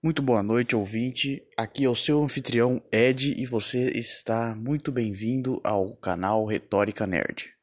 Muito boa noite, ouvinte. Aqui é o seu anfitrião Ed e você está muito bem-vindo ao canal Retórica Nerd.